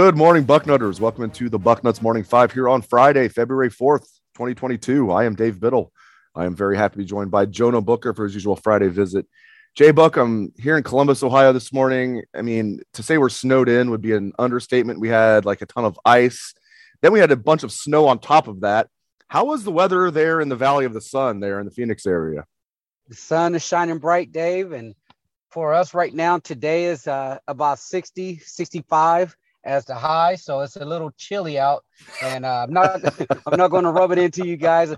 Good morning, Bucknutters. Welcome into the Bucknuts Morning Five here on Friday, February 4th, 2022. I am Dave Biddle. I am very happy to be joined by Jonah Booker for his usual Friday visit. Jay Buck, I'm here in Columbus, Ohio this morning. I mean, to say we're snowed in would be an understatement. We had like a ton of ice. Then we had a bunch of snow on top of that. How was the weather there in the Valley of the Sun, there in the Phoenix area? The sun is shining bright, Dave. And for us right now, today is uh, about 60, 65 as the high, so it's a little chilly out. And uh, I'm not I'm not going to rub it into you guys.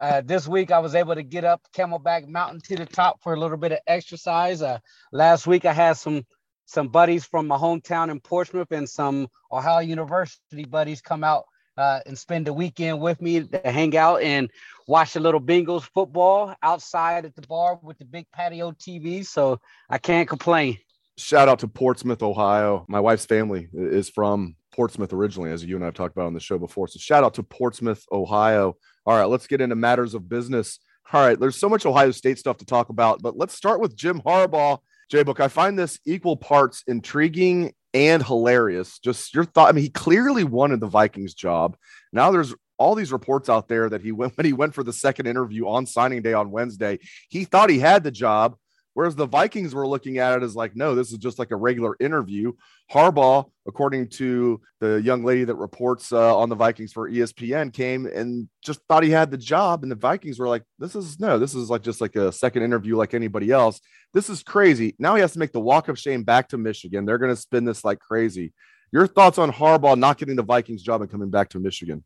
Uh, this week I was able to get up Camelback Mountain to the top for a little bit of exercise. Uh, last week I had some some buddies from my hometown in Portsmouth and some Ohio University buddies come out uh, and spend the weekend with me to hang out and watch a little Bengals football outside at the bar with the big patio TV. So I can't complain shout out to Portsmouth, Ohio. My wife's family is from Portsmouth originally, as you and I have talked about on the show before. So shout out to Portsmouth, Ohio. All right, let's get into matters of business. All right, there's so much Ohio State stuff to talk about, but let's start with Jim Harbaugh. Jay Book, I find this equal parts intriguing and hilarious. Just your thought. I mean, he clearly wanted the Vikings job. Now there's all these reports out there that he went when he went for the second interview on signing day on Wednesday. He thought he had the job. Whereas the Vikings were looking at it as like, no, this is just like a regular interview. Harbaugh, according to the young lady that reports uh, on the Vikings for ESPN, came and just thought he had the job. And the Vikings were like, this is no, this is like just like a second interview like anybody else. This is crazy. Now he has to make the walk of shame back to Michigan. They're going to spin this like crazy. Your thoughts on Harbaugh not getting the Vikings job and coming back to Michigan?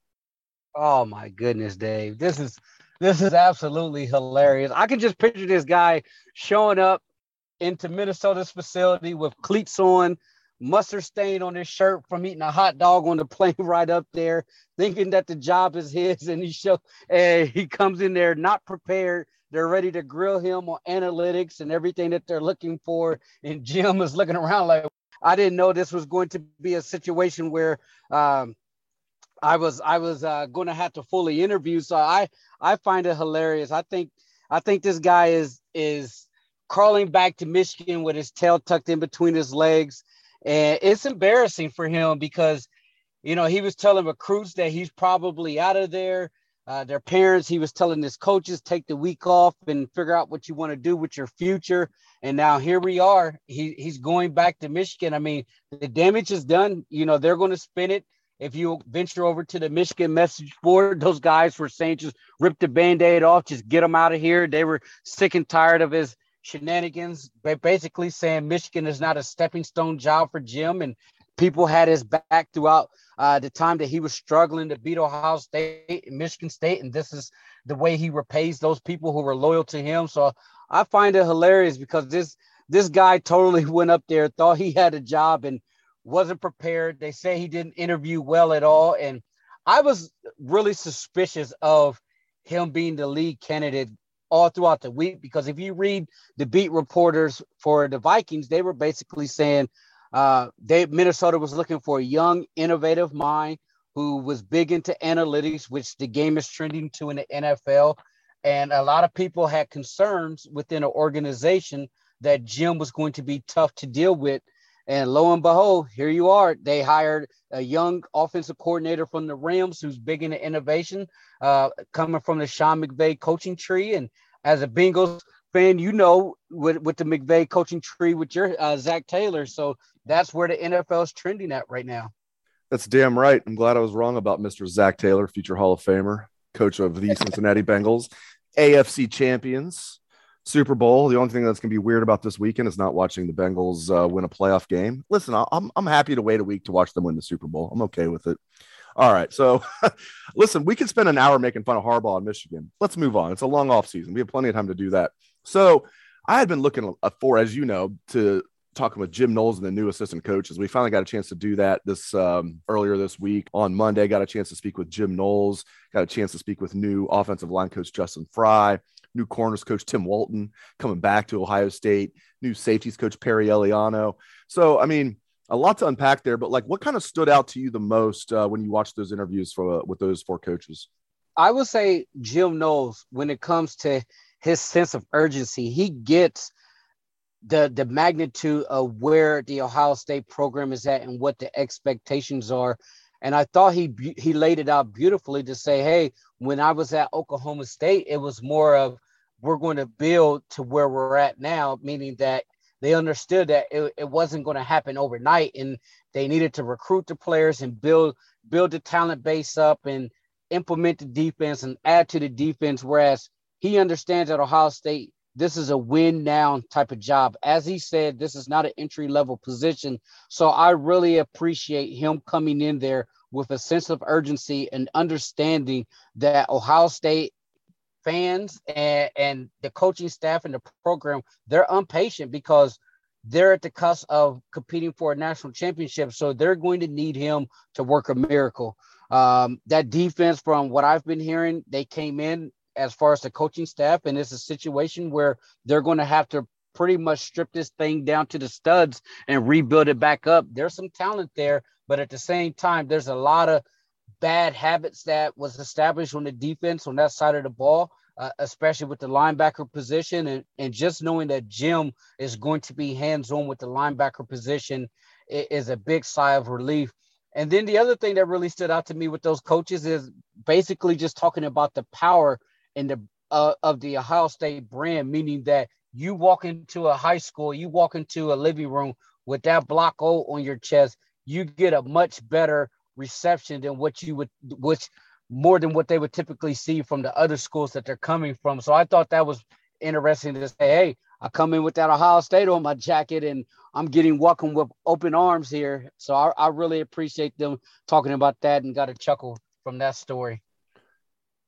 Oh my goodness, Dave. This is this is absolutely hilarious. I can just picture this guy showing up into Minnesota's facility with cleats on, mustard stain on his shirt from eating a hot dog on the plane right up there, thinking that the job is his, and he show and he comes in there not prepared. They're ready to grill him on analytics and everything that they're looking for. And Jim is looking around like, I didn't know this was going to be a situation where um, I was I was uh, going to have to fully interview. So I I find it hilarious. I think I think this guy is is crawling back to Michigan with his tail tucked in between his legs, and it's embarrassing for him because you know he was telling recruits that he's probably out of there. Uh, their parents, he was telling his coaches, take the week off and figure out what you want to do with your future. And now here we are. He, he's going back to Michigan. I mean, the damage is done. You know, they're going to spin it if you venture over to the Michigan message board, those guys were saying just rip the band-aid off, just get him out of here. They were sick and tired of his shenanigans, basically saying Michigan is not a stepping stone job for Jim. And people had his back throughout uh, the time that he was struggling to beat Ohio State and Michigan State. And this is the way he repays those people who were loyal to him. So I find it hilarious because this this guy totally went up there, thought he had a job, and wasn't prepared. They say he didn't interview well at all. And I was really suspicious of him being the lead candidate all throughout the week because if you read the beat reporters for the Vikings, they were basically saying uh, they Minnesota was looking for a young, innovative mind who was big into analytics, which the game is trending to in the NFL. And a lot of people had concerns within an organization that Jim was going to be tough to deal with. And lo and behold, here you are. They hired a young offensive coordinator from the Rams who's big into innovation, uh, coming from the Sean McVay coaching tree. And as a Bengals fan, you know with, with the McVay coaching tree with your uh, Zac Taylor. So that's where the NFL is trending at right now. That's damn right. I'm glad I was wrong about Mr. Zac Taylor, future Hall of Famer, coach of the Cincinnati Bengals, AFC champions. Super Bowl. The only thing that's going to be weird about this weekend is not watching the Bengals uh, win a playoff game. Listen, I'm I'm happy to wait a week to watch them win the Super Bowl. I'm okay with it. All right. So, listen, we could spend an hour making fun of Harbaugh in Michigan. Let's move on. It's a long off season. We have plenty of time to do that. So, I had been looking for, as you know, to talking with Jim Knowles and the new assistant coaches. We finally got a chance to do that this um, earlier this week on Monday. Got a chance to speak with Jim Knowles. Got a chance to speak with new offensive line coach Justin Frye new corners coach Tim Walton coming back to Ohio State, new safeties coach Perry Eliano. So, I mean, a lot to unpack there, but like what kind of stood out to you the most uh, when you watched those interviews for, uh, with those four coaches? I would say Jim Knowles, when it comes to his sense of urgency, he gets the the magnitude of where the Ohio State program is at and what the expectations are. And I thought he he laid it out beautifully to say, hey, when I was at Oklahoma State, it was more of we're going to build to where we're at now, meaning that they understood that it, it wasn't going to happen overnight and they needed to recruit the players and build build the talent base up and implement the defense and add to the defense. Whereas he understands at Ohio State, this is a win now type of job. As he said, this is not an entry level position. So I really appreciate him coming in there with a sense of urgency and understanding that Ohio State fans and, and the coaching staff and the program, they're impatient because they're at the cusp of competing for a national championship. So they're going to need him to work a miracle. Um, that defense, from what I've been hearing, they came in as far as the coaching staff, and it's a situation where they're going to have to pretty much strip this thing down to the studs and rebuild it back up. There's some talent there, but at the same time, there's a lot of bad habits that was established on the defense on that side of the ball, uh, especially with the linebacker position. And, and just knowing that Jim is going to be hands on with the linebacker position is a big sigh of relief. And then the other thing that really stood out to me with those coaches is basically just talking about the power and the uh, of the Ohio State brand, meaning that you walk into a high school, you walk into a living room with that block O on your chest, you get a much better reception than what you would, which more than what they would typically see from the other schools that they're coming from. So I thought that was interesting to say, hey, I come in with that Ohio State on my jacket and I'm getting welcomed with open arms here. So I, I really appreciate them talking about that and got a chuckle from that story.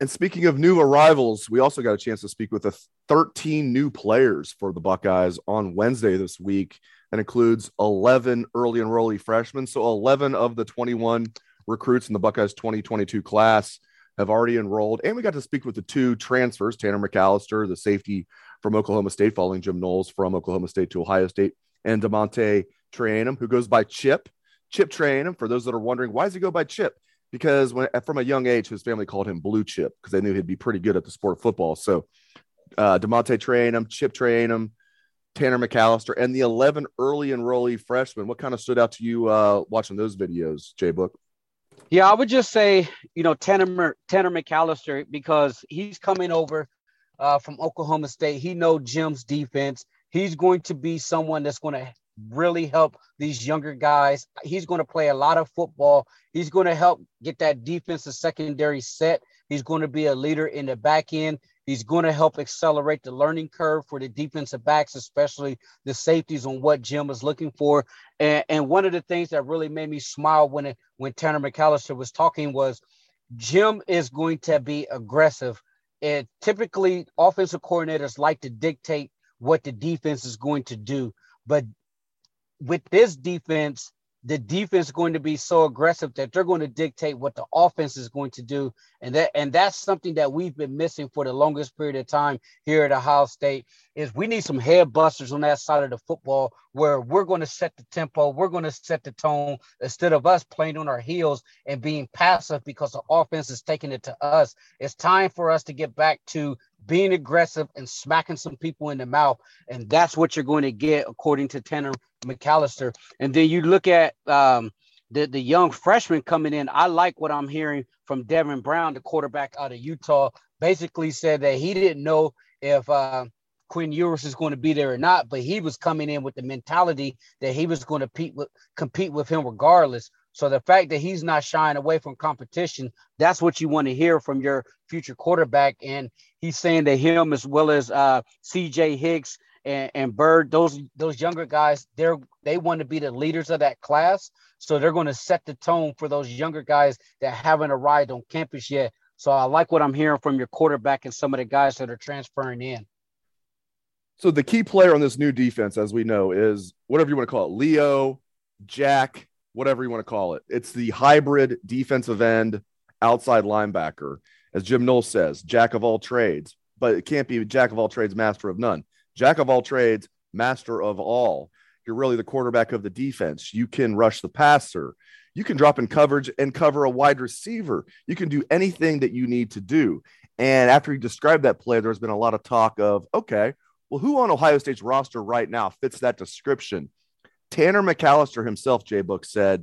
And speaking of new arrivals, we also got a chance to speak with a 13 new players for the Buckeyes on Wednesday this week. That includes 11 early enrollee freshmen. So 11 of the 21 recruits in the Buckeyes 2022 class have already enrolled. And we got to speak with the two transfers, Tanner McCalister, the safety from Oklahoma State, following Jim Knowles from Oklahoma State to Ohio State, and DeaMonte Trayanum, who goes by Chip. Chip Trayanum, for those that are wondering, why does he go by Chip? Because when from a young age, his family called him Blue Chip because they knew he'd be pretty good at the sport of football. So uh, DeaMonte Trayanum, Chip Trayanum, Tanner McCalister, and the 11 early enrollee freshmen. What kind of stood out to you uh, watching those videos, Jay Book? Yeah, I would just say, you know, Tanner, Tanner McCalister, because he's coming over uh, from Oklahoma State. He knows Jim's defense. He's going to be someone that's going to really help these younger guys. He's going to play a lot of football. He's going to help get that defensive secondary set. He's going to be a leader in the back end. He's going to help accelerate the learning curve for the defensive backs, especially the safeties on what Jim is looking for. And, and one of the things that really made me smile when it, when Tanner McCalister was talking was Jim is going to be aggressive. And typically, offensive coordinators like to dictate what the defense is going to do. But with this defense, the defense is going to be so aggressive that they're going to dictate what the offense is going to do. And that and that's something that we've been missing for the longest period of time here at Ohio State is we need some head busters on that side of the football where we're going to set the tempo, we're going to set the tone instead of us playing on our heels and being passive because the offense is taking it to us. It's time for us to get back to being aggressive and smacking some people in the mouth. And that's what you're going to get, according to Tanner McCalister. And then you look at um, the, the young freshman coming in. I like what I'm hearing from Devin Brown, the quarterback out of Utah. Basically said that he didn't know if uh, Quinn Ewers is going to be there or not, but he was coming in with the mentality that he was going to compete with, compete with him regardless. So the fact that he's not shying away from competition, that's what you want to hear from your future quarterback. And he's saying that him as well as uh, C.J. Hicks and, and Byrd, those those younger guys, they're they want to be the leaders of that class. So they're going to set the tone for those younger guys that haven't arrived on campus yet. So I like what I'm hearing from your quarterback and some of the guys that are transferring in. So the key player on this new defense, as we know, is whatever you want to call it, Leo, Jack, whatever you want to call it. It's the hybrid defensive end outside linebacker. As Jim Knowles says, jack of all trades, but it can't be jack of all trades, master of none. Jack of all trades, master of all. You're really the quarterback of the defense. You can rush the passer. You can drop in coverage and cover a wide receiver. You can do anything that you need to do. And after he described that play, there's been a lot of talk of, okay, well, who on Ohio State's roster right now fits that description? Tanner McCalister himself, J Book said,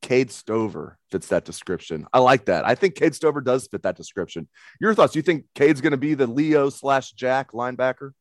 Cade Stover fits that description. I like that. I think Cade Stover does fit that description. Your thoughts? You think Cade's going to be the Leo slash Jack linebacker?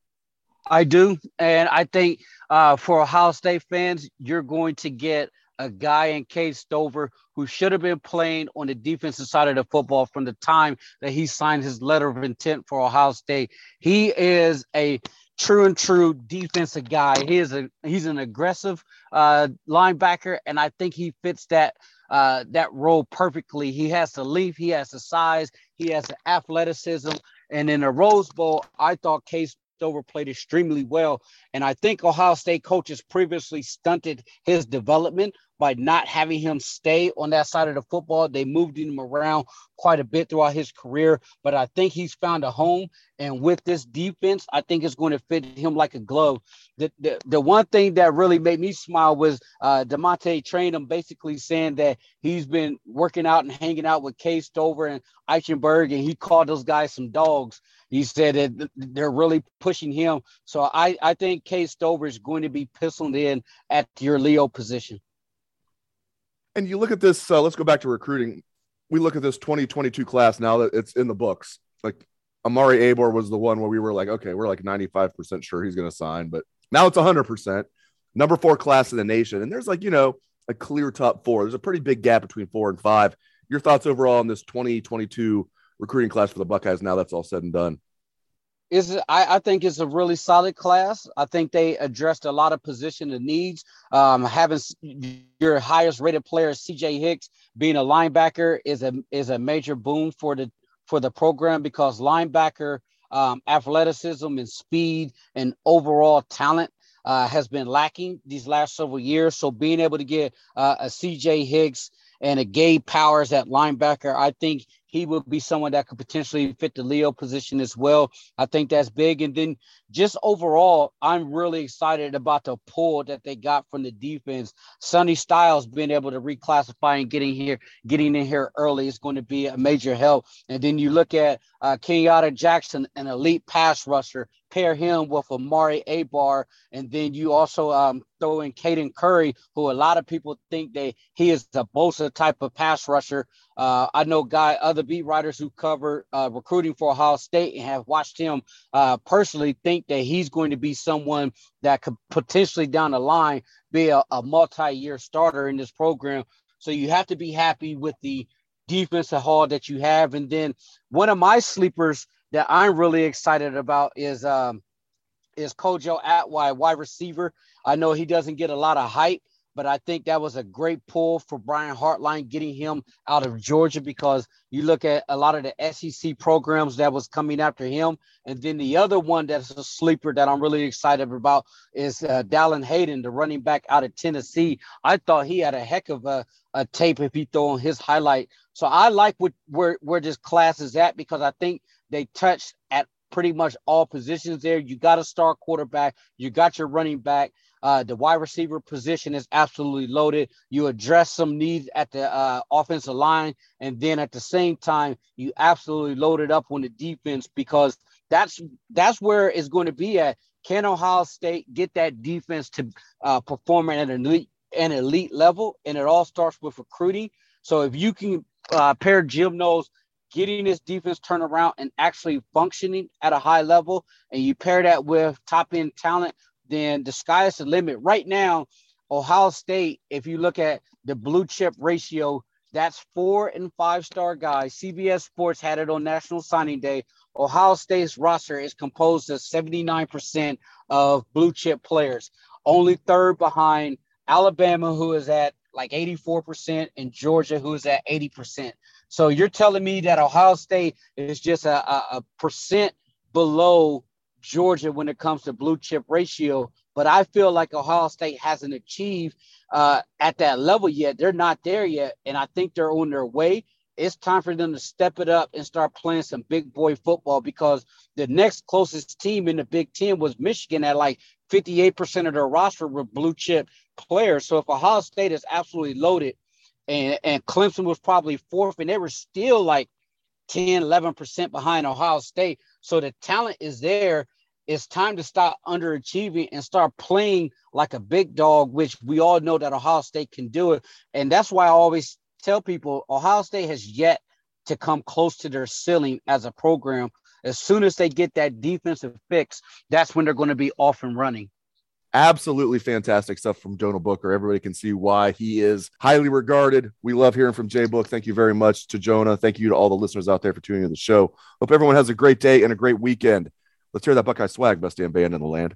I do. And I think uh, for Ohio State fans, you're going to get a guy in Cade Stover who should have been playing on the defensive side of the football from the time that he signed his letter of intent for Ohio State. He is a true and true defensive guy. He is a he's an aggressive uh, linebacker, and I think he fits that uh, that role perfectly. He has the length, he has the size, he has the athleticism. And in a Rose Bowl, I thought Cade Stover played extremely well. And I think Ohio State coaches previously stunted his development by not having him stay on that side of the football. They moved him around quite a bit throughout his career, but I think he's found a home. And with this defense, I think it's going to fit him like a glove. The, the, the one thing that really made me smile was uh, DeaMonte Trayanum basically saying that he's been working out and hanging out with Cade Stover and Eichenberg, and he called those guys some dogs. He said that they're really pushing him. So I, I think Cade Stover is going to be pistoled in at your Leo position. And you look at this, uh, let's go back to recruiting. We look at this 2022 class now that it's in the books. Like Omari Abor was the one where we were like, okay, we're like 95% sure he's going to sign, but now it's 100%. Number four class in the nation. And there's like, you know, a clear top four. There's a pretty big gap between four and five. Your thoughts overall on this 2022 recruiting class for the Buckeyes now that's all said and done? is I, I, think it's a really solid class. I think they addressed a lot of position and needs. Um, having your highest rated player, CJ Hicks, being a linebacker is a is a major boom for the for the program because linebacker um, athleticism and speed and overall talent uh, has been lacking these last several years. So being able to get uh, a CJ Hicks and a Gabe Powers at linebacker, I think he would be someone that could potentially fit the Leo position as well. I think that's big. And then just overall, I'm really excited about the pull that they got from the defense. Sonny Styles being able to reclassify and getting here, getting in here early is going to be a major help. And then you look at uh, Kenyatta Jackson, an elite pass rusher, pair him with Omari Abor, and then you also um, throw in Caden Curry, who a lot of people think that he is the Bosa type of pass rusher. Uh, I know guy other beat writers who cover uh, recruiting for Ohio State and have watched him uh, personally think that he's going to be someone that could potentially down the line be a, a multi-year starter in this program. So you have to be happy with the defensive haul that you have. And then one of my sleepers that I'm really excited about is um, is Kojo Antwi, wide receiver. I know he doesn't get a lot of hype, but I think that was a great pull for Brian Hartline getting him out of Georgia because you look at a lot of the SEC programs that was coming after him. And then the other one that's a sleeper that I'm really excited about is uh, Dallan Hayden, the running back out of Tennessee. I thought he had a heck of a, a tape if he throw on his highlight. So I like what, where, where this class is at because I think they touched at pretty much all positions there. You got a star quarterback, you got your running back. Uh, the wide receiver position is absolutely loaded. You address some needs at the uh, offensive line, and then at the same time, you absolutely loaded up on the defense because that's that's where it's going to be at. Can Ohio State get that defense to uh, perform at an elite an elite level? And it all starts with recruiting. So if you can uh, pair Jim Knowles getting this defense turned around and actually functioning at a high level, and you pair that with top end talent, then the sky is the limit. Right now, Ohio State, if you look at the blue chip ratio, that's four and five star guys. CBS Sports had it on National Signing Day. Ohio State's roster is composed of 79% of blue chip players, only third behind Alabama, who is at like 84%, and Georgia, who is at 80%. So you're telling me that Ohio State is just a, a, a percent below Georgia when it comes to blue chip ratio, but I feel like Ohio State hasn't achieved uh, at that level yet. They're not there yet, and I think they're on their way. It's time for them to step it up and start playing some big boy football because the next closest team in the Big Ten was Michigan at like 58% of their roster were blue chip players. So if Ohio State is absolutely loaded and, and Clemson was probably fourth and they were still like 10, 11% behind Ohio State. So the talent is there. It's time to stop underachieving and start playing like a big dog, which we all know that Ohio State can do it. And that's why I always tell people Ohio State has yet to come close to their ceiling as a program. As soon as they get that defensive fix, that's when they're going to be off and running. Absolutely fantastic stuff from Jonah Booker. Everybody can see why he is highly regarded. We love hearing from Jay Book. Thank you very much to Jonah. Thank you to all the listeners out there for tuning in the show. Hope everyone has a great day and a great weekend. Let's hear that Buckeye swag, best damn band in the land.